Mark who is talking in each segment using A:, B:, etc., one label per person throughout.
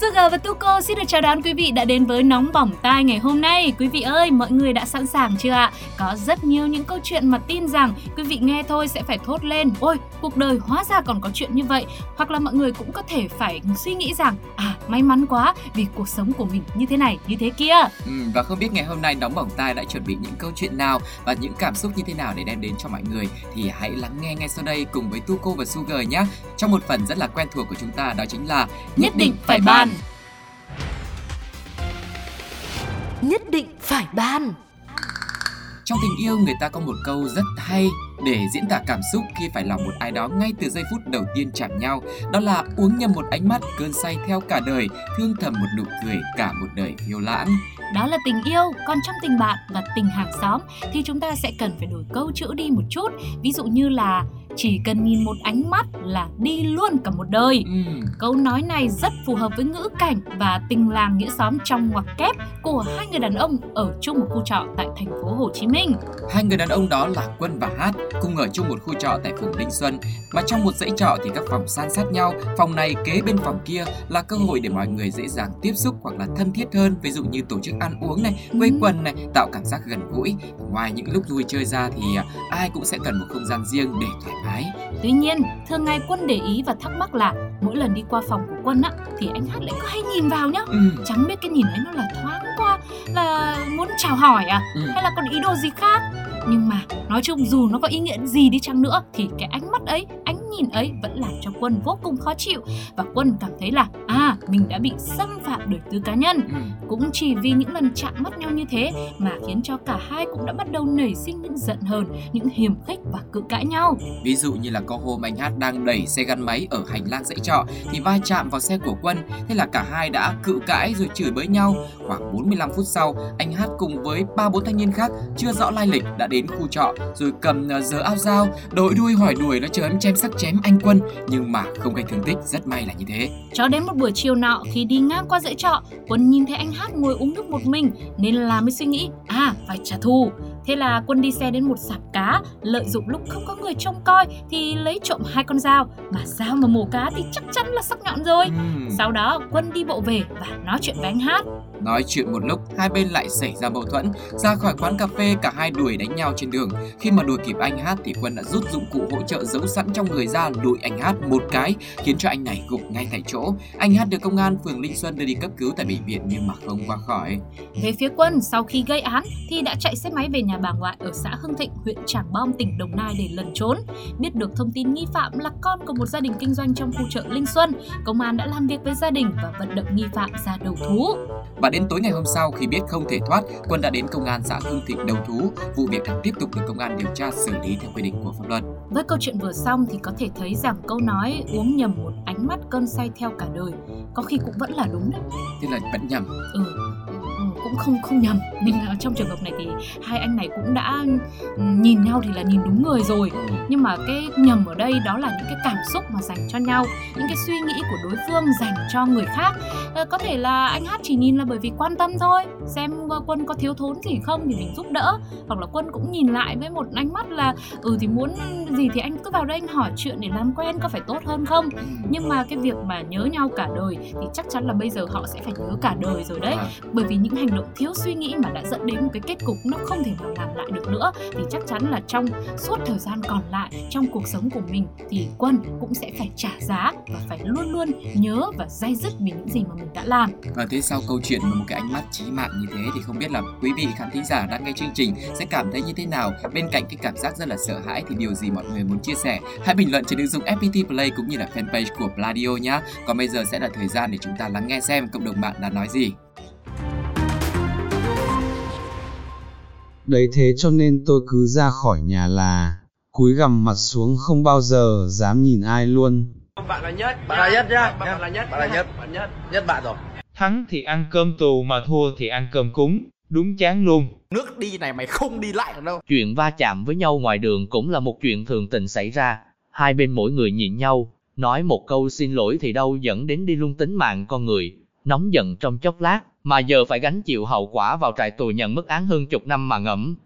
A: Sugar và Tuko xin được chào đón quý vị đã đến với Nóng Bỏng Tai ngày hôm nay. Quý vị ơi, mọi người đã sẵn sàng chưa ạ? Có rất nhiều những câu chuyện mà tin rằng quý vị nghe thôi sẽ phải thốt lên Ôi, cuộc đời hóa ra còn có chuyện như vậy Hoặc là mọi người cũng có thể phải suy nghĩ rằng À, may mắn quá vì cuộc sống của mình như thế này, như thế kia
B: Ừ, và không biết ngày hôm nay Nóng Bỏng Tai đã chuẩn bị những câu chuyện nào và những cảm xúc như thế nào để đem đến cho mọi người thì hãy lắng nghe ngay sau đây cùng với Tuko và Sugar nhé. Trong một phần rất là quen thuộc của chúng ta đó chính là
A: Nhất định phải bàn
C: Nhất định phải ban
B: Trong tình yêu người ta có một câu rất hay để diễn tả cảm xúc khi phải lòng một ai đó ngay từ giây phút đầu tiên chạm nhau. Đó là uống nhầm một ánh mắt, cơn say theo cả đời, thương thầm một nụ cười cả một đời phiêu lãng.
A: Đó là tình yêu, còn trong tình bạn và tình hàng xóm thì chúng ta sẽ cần phải đổi câu chữ đi một chút. Ví dụ như là chỉ cần nhìn một ánh mắt là đi luôn cả một đời.
B: Ừ.
A: Câu nói này rất phù hợp với ngữ cảnh và tình làng nghĩa xóm trong ngoặc kép của hai người đàn ông ở chung một khu trọ tại thành phố Hồ Chí Minh.
B: Hai người đàn ông đó là Quân và Hát, cùng ở chung một khu trọ tại phường Linh Xuân. Mà trong một dãy trọ thì các phòng san sát nhau, phòng này kế bên phòng kia là cơ hội để mọi người dễ dàng tiếp xúc hoặc là thân thiết hơn, ví dụ như tổ chức ăn uống này, quây
A: Ừ.
B: quần này, tạo cảm giác gần gũi. Ngoài những lúc vui chơi ra thì à, ai cũng sẽ cần một không gian riêng để thoải mái.
A: Tuy nhiên, thường ngày Quân để ý và thắc mắc là mỗi lần đi qua phòng của Quân á thì anh Hát lại có hay nhìn vào nhá.
B: Ừ.
A: Chẳng biết cái nhìn ấy nó là thoáng qua là muốn chào hỏi à
B: Ừ.
A: hay là còn ý đồ gì khác. Nhưng mà nói chung dù nó có ý nghĩa gì đi chăng nữa thì cái ánh mắt ấy, nhìn ấy vẫn làm cho Quân vô cùng khó chịu và Quân cảm thấy là à mình đã bị xâm phạm đời tư cá nhân.
B: Ừ.
A: Cũng chỉ vì những lần chạm mắt nhau như thế mà khiến cho cả hai cũng đã bắt đầu nảy sinh những giận hờn, những hiềm khích và cự cãi nhau.
B: Ví dụ như là có hôm anh Hát đang đẩy xe gắn máy ở hành lang dãy trọ thì va chạm vào xe của Quân, thế là cả hai đã cự cãi rồi chửi bới nhau. Khoảng 45 phút sau, anh Hát cùng với ba bốn thanh niên khác chưa rõ lai lịch đã đến khu trọ rồi cầm ờ, giờ áo dao, đội đuôi hỏi đuổi nó chờ em chém sắc chém anh Quân nhưng mà không gây thương tích, rất may là như thế.
A: Cho đến một buổi chiều nọ khi đi ngang qua dãy trọ, Quân nhìn thấy anh Hát ngồi uống nước một mình nên là mới suy nghĩ à phải trả thù. Thế là Quân đi xe đến một sạp cá, lợi dụng lúc không có người trông coi thì lấy trộm hai con dao. Mà dao mà mổ cá thì chắc chắn là sắc nhọn rồi.
B: Ừm.
A: Sau đó Quân đi bộ về và nói chuyện với anh Hát.
B: Nói chuyện một lúc, hai bên lại xảy ra mâu thuẫn. Ra khỏi quán cà phê, cả hai đuổi đánh nhau trên đường. Khi mà đuổi kịp anh Hát thì Quân đã rút dụng cụ hỗ trợ giấu sẵn trong người ra đuổi anh Hát một cái, khiến cho anh này gục ngay tại chỗ. Anh Hát được công an phường Linh Xuân đưa đi cấp cứu tại bệnh viện nhưng mà không qua khỏi.
A: Về phía Quân, sau khi gây án thì đã chạy xe máy về nhà bà ngoại ở xã Hưng Thịnh, huyện Trảng Bom, tỉnh Đồng Nai để lẩn trốn. Biết được thông tin nghi phạm là con của một gia đình kinh doanh trong khu chợ Linh Xuân, công an đã làm việc với gia đình và vận động nghi phạm ra đầu thú.
B: Và đến tối ngày hôm sau khi biết không thể thoát, Quân đã đến công an xã Hưng Thịnh đầu thú. Vụ việc đang tiếp tục được công an điều tra xử lý theo quy định của pháp luật.
A: Với câu chuyện vừa xong thì có thể thấy rằng câu nói uống nhầm một ánh mắt cơn say theo cả đời có khi cũng vẫn là đúng đấy.
B: Thế là vẫn nhầm.
A: Ừ, ừ, cũng không không nhầm. Nhưng mà trong trường hợp này thì hai anh này cũng đã nhìn nhau thì là nhìn đúng người rồi. Nhưng mà cái nhầm ở đây đó là những cái cảm xúc mà dành cho nhau những cái suy nghĩ của đối phương dành cho người khác. Ờ, có thể là anh hát chỉ nhìn là bởi vì quan tâm thôi. Xem quân có thiếu thốn gì không thì mình giúp đỡ. Hoặc là quân cũng nhìn lại với một ánh mắt là ừ thì muốn gì thì anh cứ vào đây anh hỏi chuyện để làm quen có phải tốt hơn không? Nhưng mà cái việc mà nhớ nhau cả đời thì chắc chắn là bây giờ họ sẽ phải nhớ cả đời rồi đấy.
B: À,
A: bởi vì những hành động thiếu suy nghĩ mà đã dẫn đến một cái kết cục nó không thể nào làm lại được nữa, thì chắc chắn là trong suốt thời gian còn lại trong cuộc sống của mình thì quân cũng sẽ phải trả giá và phải luôn luôn nhớ và dây dứt vì những gì mà mình đã làm
B: Và thế sau câu chuyện với một cái ánh mắt chí mạng như thế thì không biết là quý vị khán thính giả đang nghe chương trình sẽ cảm thấy như thế nào bên cạnh cái cảm giác rất là sợ hãi thì điều gì mọi người muốn chia sẻ hãy bình luận trên ứng dụng FPT Play cũng như là fanpage của Pladio nhé. Còn bây giờ sẽ là thời gian để chúng ta lắng nghe xem cộng đồng mạng đã nói gì.
D: Đấy thế cho nên tôi cứ ra khỏi nhà là cúi gằm mặt xuống không bao giờ dám nhìn ai luôn.
E: bạn là nhất
F: Bạn là nhất nhá.
E: bạn là nhất
F: Bạn là nhất.
E: bạn nhất
F: Nhất bạn rồi.
G: Thắng thì ăn cơm tù mà thua thì ăn cơm cúng, đúng chán luôn.
E: nước đi này mày không đi lại được đâu
H: Chuyện va chạm với nhau ngoài đường cũng là một chuyện thường tình xảy ra.
E: Hai bên mỗi người nhìn nhau, nói một câu xin lỗi thì đâu dẫn đến đi luôn tính mạng con người. Nóng giận trong chốc lát, mà giờ phải gánh chịu hậu quả vào trại tù nhận mức án hơn chục năm mà ngẫm.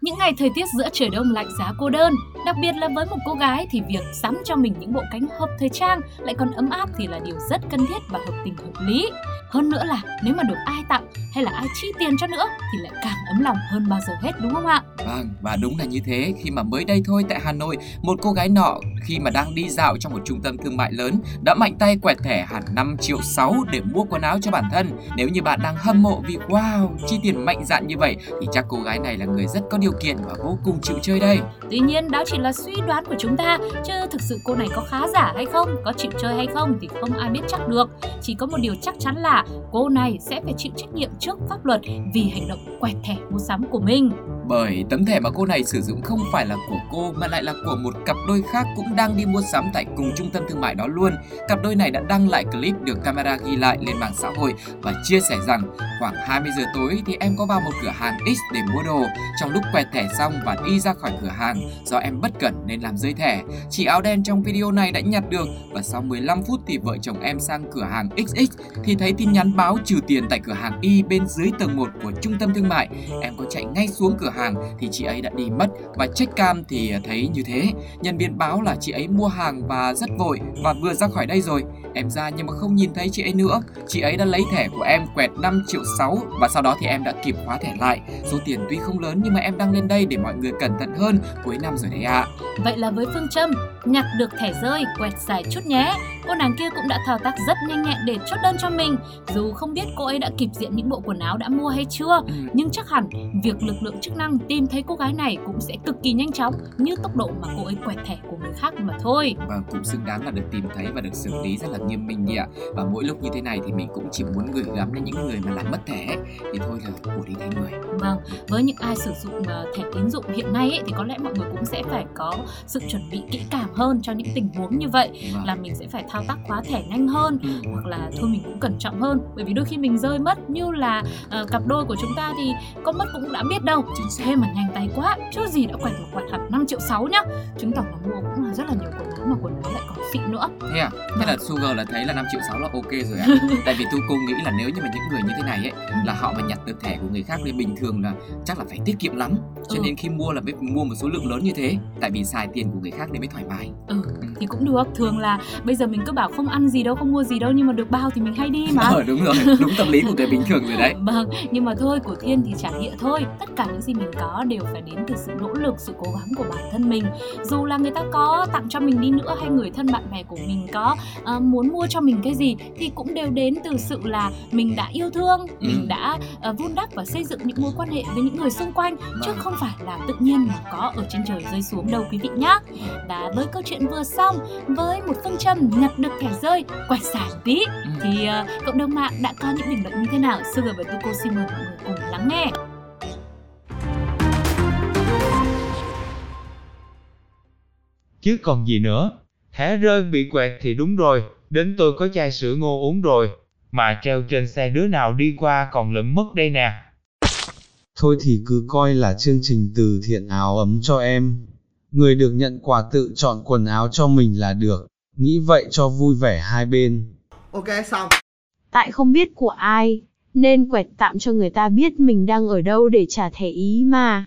A: Những ngày thời tiết giữa trời đông lạnh giá cô đơn, đặc biệt là với một cô gái thì việc sắm cho mình những bộ cánh hợp thời trang lại còn ấm áp thì là điều rất cần thiết và hợp tình hợp lý. Hơn nữa là nếu mà được ai tặng hay là ai chi tiền cho nữa thì lại càng ấm lòng hơn bao giờ hết đúng không ạ?
B: Vâng, và đúng là như thế khi mà mới đây thôi tại Hà Nội, một cô gái nọ khi mà đang đi dạo trong một trung tâm thương mại lớn đã mạnh tay quẹt thẻ hẳn 5 triệu 6 để mua quần áo cho bản thân. Nếu như bạn đang hâm mộ vì wow, chi tiền mạnh dạn như vậy thì chắc cô gái này là người rất có điều kiện và vô cùng chịu chơi đây.
A: Tuy nhiên đó chỉ là suy đoán của chúng ta chứ thực sự cô này có khá giả hay không, có chịu chơi hay không thì không ai biết chắc được. Chỉ có một điều chắc chắn là cô này sẽ phải chịu trách nhiệm trước pháp luật vì hành động quẹt thẻ mua sắm của mình.
B: Bởi tấm thẻ mà cô này sử dụng không phải là của cô, mà lại là của một cặp đôi khác cũng đang đi mua sắm tại cùng trung tâm thương mại đó luôn. Cặp đôi này đã đăng lại clip được camera ghi lại lên mạng xã hội và chia sẻ rằng, khoảng 20 giờ tối thì em có vào một cửa hàng X để mua đồ. Trong lúc quẹt thẻ xong và đi ra khỏi cửa hàng, do em bất cẩn nên làm rơi thẻ. Chị áo đen trong video này đã nhặt được và sau 15 phút thì vợ chồng em sang cửa hàng XX thì thấy tin nhắn báo trừ tiền tại cửa hàng Y bên dưới tầng 1 của trung tâm thương mại. Em có chạy ngay xuống cửa hàng thì chị ấy đã đi mất và check cam thì thấy như thế. Nhân viên báo là chị ấy mua hàng và rất vội và vừa ra khỏi đây rồi. Em ra nhưng mà không nhìn thấy chị ấy nữa. Chị ấy đã lấy thẻ của em quẹt 5 triệu 6 và sau đó thì em đã kịp khóa thẻ lại. Số tiền tuy không lớn nhưng mà em đang lên đây để mọi người cẩn thận hơn cuối năm rồi đấy ạ. À.
A: Vậy là với phương châm nhặt được thẻ rơi quẹt xài chút nhé. Cô nàng kia cũng đã thao tác rất nhanh nhẹn để chốt đơn cho mình. Dù không biết cô ấy đã kịp diện những bộ quần áo đã mua hay chưa,
B: Ừ.
A: nhưng chắc hẳn việc lực lượng chức năng tìm thấy cô gái này cũng sẽ cực kỳ nhanh chóng như tốc độ mà cô ấy quẹt thẻ của người khác mà thôi.
B: và cũng xứng đáng là được tìm thấy và được xử lý rất là nghiêm minh nhỉ. Và mỗi lúc như thế này thì mình cũng chỉ muốn gửi gắm đến những người mà làm mất thẻ thì thôi là của đi thay người.
A: Vâng, với những ai sử dụng ờ, thẻ tín dụng hiện nay ấy, thì có lẽ mọi người cũng sẽ phải có sự chuẩn bị kỹ càng hơn cho những tình huống như vậy
B: Vâng.
A: là mình sẽ phải thao tác khóa thẻ nhanh hơn
B: Ừ.
A: hoặc là thôi mình cũng cẩn trọng hơn bởi vì đôi khi mình rơi mất như là ờ, cặp đôi của chúng ta thì có mất cũng đã biết đâu thế mà nhanh tay quá chứ gì đã quẹt một quẹt hẳn 5 triệu 6 nhá chứng tỏ là mua cũng là rất là nhiều quần áo mà quần áo lại còn xịn nữa
B: Thế à? Thế là Sugar là thấy là 5 triệu 6 là ok rồi ạ. Tại vì tôi cô nghĩ là nếu như mà những người như thế này ấy là họ mà nhặt được thẻ của người khác thì bình thường là chắc là phải tiết kiệm lắm. Cho
A: Ừ.
B: nên khi mua là phải mua một số lượng lớn như thế. Tại vì xài tiền của người khác thì mới thoải mái.
A: Ừ thì cũng được. Thường là bây giờ mình cứ bảo không ăn gì đâu không mua gì đâu nhưng mà được bao thì mình hay đi mà.
B: Ờ đúng rồi, đúng tâm lý của người bình thường rồi đấy.
A: Vâng, nhưng mà thôi của thiên thì chả địa thôi. Tất cả những gì mình có đều phải đến từ sự nỗ lực, sự cố gắng của bản thân mình. Dù là người ta có tặng cho mình đi nữa hay người thân bạn bè của mình có ờ, muốn mua cho mình cái gì Thì cũng đều đến từ sự là mình đã yêu thương, mình đã ờ, vun đắp và xây dựng những mối quan hệ với những người xung quanh. Chứ
B: Vâng.
A: không phải là tự nhiên mà có ở trên trời rơi xuống đâu quý vị nhá. Và với câu chuyện vừa xong, với một phương châm nhặt được thẻ rơi, quẹt xả tí
B: Ừ.
A: thì ờ, cộng đồng mạng đã có những bình luận như thế nào? Sugar và Tuko xin mời mọi người cùng lắng nghe.
G: Chứ còn gì nữa. Thẻ rơi bị quẹt thì đúng rồi, đến tôi có chai sữa ngô uống rồi. Mà treo trên xe đứa nào đi qua còn lụm mất đây nè.
D: Thôi thì cứ coi là chương trình từ thiện áo ấm cho em. Người được nhận quà tự chọn quần áo cho mình là được. Nghĩ vậy cho vui vẻ hai bên.
F: Ok xong
H: Tại không biết của ai, nên quẹt tạm cho người ta biết mình đang ở đâu để trả thẻ ý mà.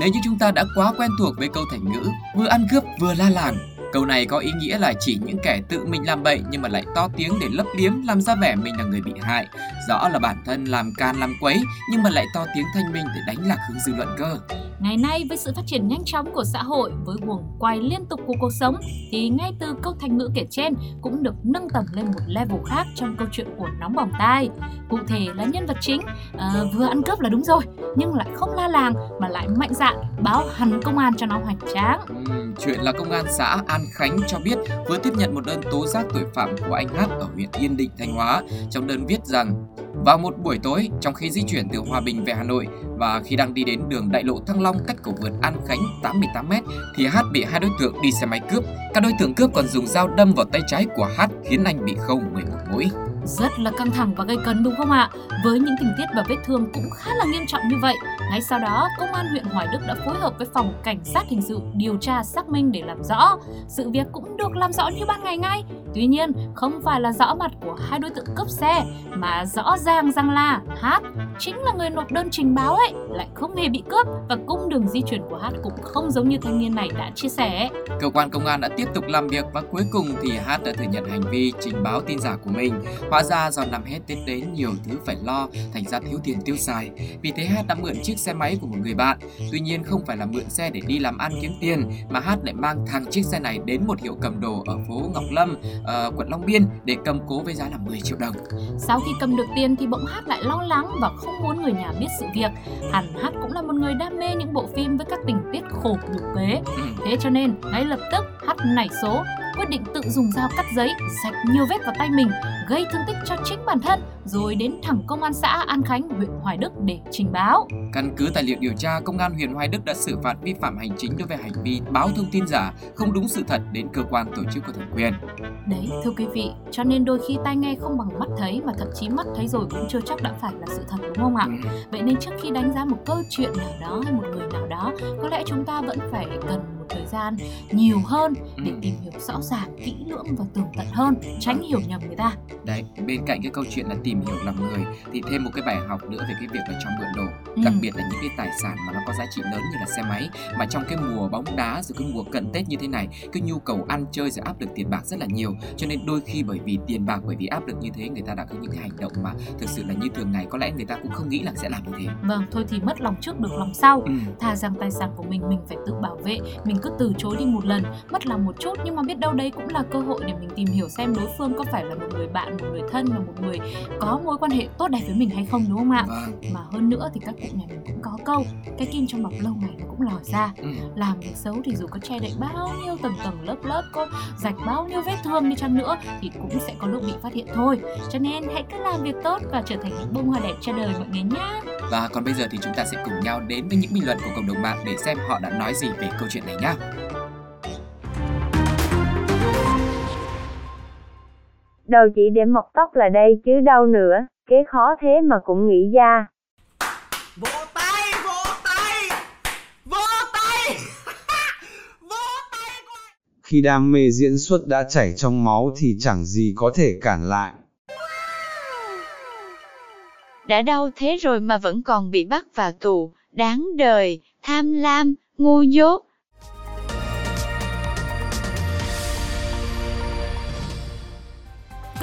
B: Nếu như chúng ta đã quá quen thuộc với câu thành ngữ vừa ăn cướp vừa la làng, câu này có ý nghĩa là chỉ những kẻ tự mình làm bậy nhưng mà lại to tiếng để lấp liếm, làm ra vẻ mình là người bị hại. Rõ là bản thân làm can làm quấy nhưng mà lại to tiếng thanh minh để đánh lạc hướng dư luận cơ.
A: Ngày nay với sự phát triển nhanh chóng của xã hội, với guồng quay liên tục của cuộc sống thì ngay từ câu thành ngữ kể trên cũng được nâng tầm lên một level khác trong câu chuyện của nóng bỏng tai. Cụ thể là nhân vật chính à, vừa ăn cướp là đúng rồi, nhưng lại không la làng mà lại mạnh dạn báo hẳn công an cho nó hoành tráng.
B: Ừ, chuyện là công an xã An Khánh cho biết vừa tiếp nhận một đơn tố giác tội phạm của anh Hát ở huyện Yên Định, Thanh Hóa. Trong đơn viết rằng vào một buổi tối, trong khi di chuyển từ Hòa Bình về Hà Nội và khi đang đi đến đường đại lộ Thăng Long cách cầu vượt An Khánh 88m thì Hát bị hai đối tượng đi xe máy cướp. Các đối tượng cướp còn dùng dao đâm vào tay trái của Hát khiến anh bị khâu 11 mũi.
A: Rất là căng thẳng và gây cấn đúng không ạ? Với những tình tiết và vết thương cũng khá là nghiêm trọng như vậy, ngay sau đó, công an huyện Hoài Đức đã phối hợp với phòng cảnh sát hình sự điều tra xác minh để làm rõ. Sự việc cũng được làm rõ như ban ngày ngay. Tuy nhiên, không phải là rõ mặt của hai đối tượng cướp xe, mà rõ ràng rằng là Hát chính là người nộp đơn trình báo ấy, lại không hề bị cướp và cung đường di chuyển của Hát cũng không giống như thanh niên này đã chia sẻ.
B: Cơ quan công an đã tiếp tục làm việc và cuối cùng thì Hát đã thừa nhận hành vi trình báo tin giả của mình. Hóa ra do năm hết Tết đến nhiều thứ phải lo, thành ra thiếu tiền tiêu xài. Vì thế Hát đã mượn chiếc xe máy của một người bạn. Tuy nhiên không phải là mượn xe để đi làm ăn kiếm tiền, mà Hát lại mang thẳng chiếc xe này đến một hiệu cầm đồ ở phố Ngọc Lâm, uh, quận Long Biên để cầm cố với giá là 10 triệu đồng.
A: Sau khi cầm được tiền thì bỗng Hát lại lo lắng và không muốn người nhà biết sự việc. Hẳn Hát cũng là một người đam mê những bộ phim với các tình tiết khổ nhục kế.
B: Ừ.
A: Thế cho nên ngay lập tức Hát nảy số quyết định tự dùng dao cắt giấy, sạch nhiều vết vào tay mình, gây thương tích cho chính bản thân, rồi đến thẳng công an xã An Khánh, huyện Hoài Đức để trình báo.
B: Căn cứ tài liệu điều tra, công an huyện Hoài Đức đã xử phạt vi phạm hành chính đối với hành vi báo thông tin giả, không đúng sự thật đến cơ quan tổ chức có thẩm quyền.
A: Đấy, thưa quý vị, cho nên đôi khi tai nghe không bằng mắt thấy mà thậm chí mắt thấy rồi cũng chưa chắc đã phải là sự thật đúng không ạ?
B: Ừ.
A: Vậy nên trước khi đánh giá một câu chuyện nào đó hay một người nào đó, có lẽ chúng ta vẫn phải cần thời gian nhiều hơn để
B: Ừ.
A: tìm hiểu rõ ràng, kỹ lưỡng và tường tận hơn, tránh hiểu nhầm người ta.
B: Đấy, bên cạnh cái câu chuyện là tìm hiểu lòng người thì thêm một cái bài học nữa về cái việc là cho mượn đồ,
A: Ừ.
B: đặc biệt là những cái tài sản mà nó có giá trị lớn như là xe máy mà trong cái mùa bóng đá rồi cái mùa cận Tết như thế này, cái nhu cầu ăn chơi rồi áp lực tiền bạc rất là nhiều, cho nên đôi khi bởi vì tiền bạc bởi vì áp lực như thế người ta đã có những cái hành động mà thực sự là như thường ngày có lẽ người ta cũng không nghĩ là sẽ làm như thế.
A: Vâng, thôi thì mất lòng trước được lòng sau.
B: Ừ.
A: Thà rằng tài sản của mình mình phải tự bảo vệ, mình cứ từ chối đi một lần, mất lòng một chút nhưng mà biết đâu đấy cũng là cơ hội để mình tìm hiểu xem đối phương có phải là một người bạn, một người thân và một người có mối quan hệ tốt đẹp với mình hay không đúng không ạ?
B: Vâng.
A: Mà hơn nữa thì các cụ nhà mình cũng có câu Cái kim trong bọc lâu ngày nó cũng lòi ra
B: Ừ.
A: Làm việc xấu thì dù có che đậy bao nhiêu tầng tầng lớp lớp Có rạch bao nhiêu vết thương đi chăng nữa Thì cũng sẽ có lúc bị phát hiện thôi Cho nên hãy cứ làm việc tốt và trở thành những bông hoa đẹp cho đời mọi người nhé
B: Và còn bây giờ thì chúng ta sẽ cùng nhau đến với những bình luận của cộng đồng mạng để xem họ đã nói gì về câu chuyện này nhá.
H: Đầu chị để mọc tóc là đây chứ đâu nữa, kế khó thế mà cũng nghĩ ra.
I: Vỗ tay, vỗ tay, vỗ tay, vỗ tay.
D: Khi đam mê diễn xuất đã chảy trong máu thì chẳng gì có thể cản lại.
F: Đã đau thế rồi mà vẫn còn bị bắt vào tù, đáng đời, tham lam, ngu dốt.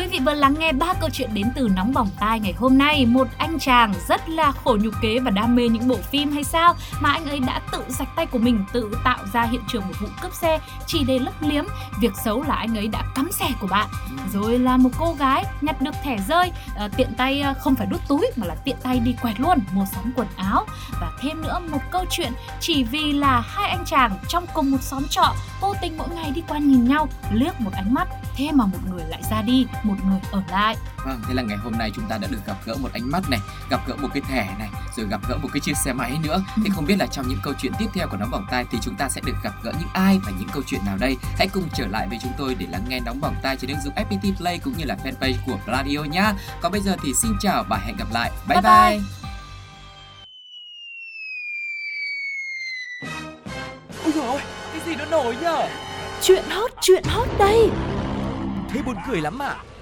A: Quý vị vừa lắng nghe ba câu chuyện đến từ nóng bỏng tai ngày hôm nay. Một anh chàng rất là khổ nhục kế và đam mê những bộ phim hay sao mà anh ấy đã tự sạch tay của mình tự tạo ra hiện trường một vụ cướp xe chỉ để lấp liếm. Việc xấu là anh ấy đã cắm xe của bạn. Rồi là một cô gái nhặt được thẻ rơi, à, tiện tay ờ, không phải đút túi mà là tiện tay đi quẹt luôn mua sắm quần áo. Và thêm nữa một câu chuyện chỉ vì là hai anh chàng trong cùng một xóm trọ vô tình mỗi ngày đi qua nhìn nhau liếc một ánh mắt thế mà một người lại ra đi một người ở lại
B: Vâng, thế là ngày hôm nay chúng ta đã được gặp gỡ một ánh mắt này, gặp gỡ một cái thẻ này, rồi gặp gỡ một cái chiếc xe máy nữa. Thế không biết là trong những câu chuyện tiếp theo của Nóng Bỏng Tai thì chúng ta sẽ được gặp gỡ những ai và những câu chuyện nào đây? Hãy cùng trở lại với chúng tôi để lắng nghe Nóng Bỏng Tai trên ứng dụng FPT Play cũng như là fanpage của Radio nhá. Còn bây giờ thì xin chào và hẹn gặp lại. Bye
A: Bye
B: bye.
A: bye.
I: Ôi dồi ôi, cái gì nó nổi nhở?
C: Chuyện hot, chuyện hot đây
I: Thế buồn cười lắm à?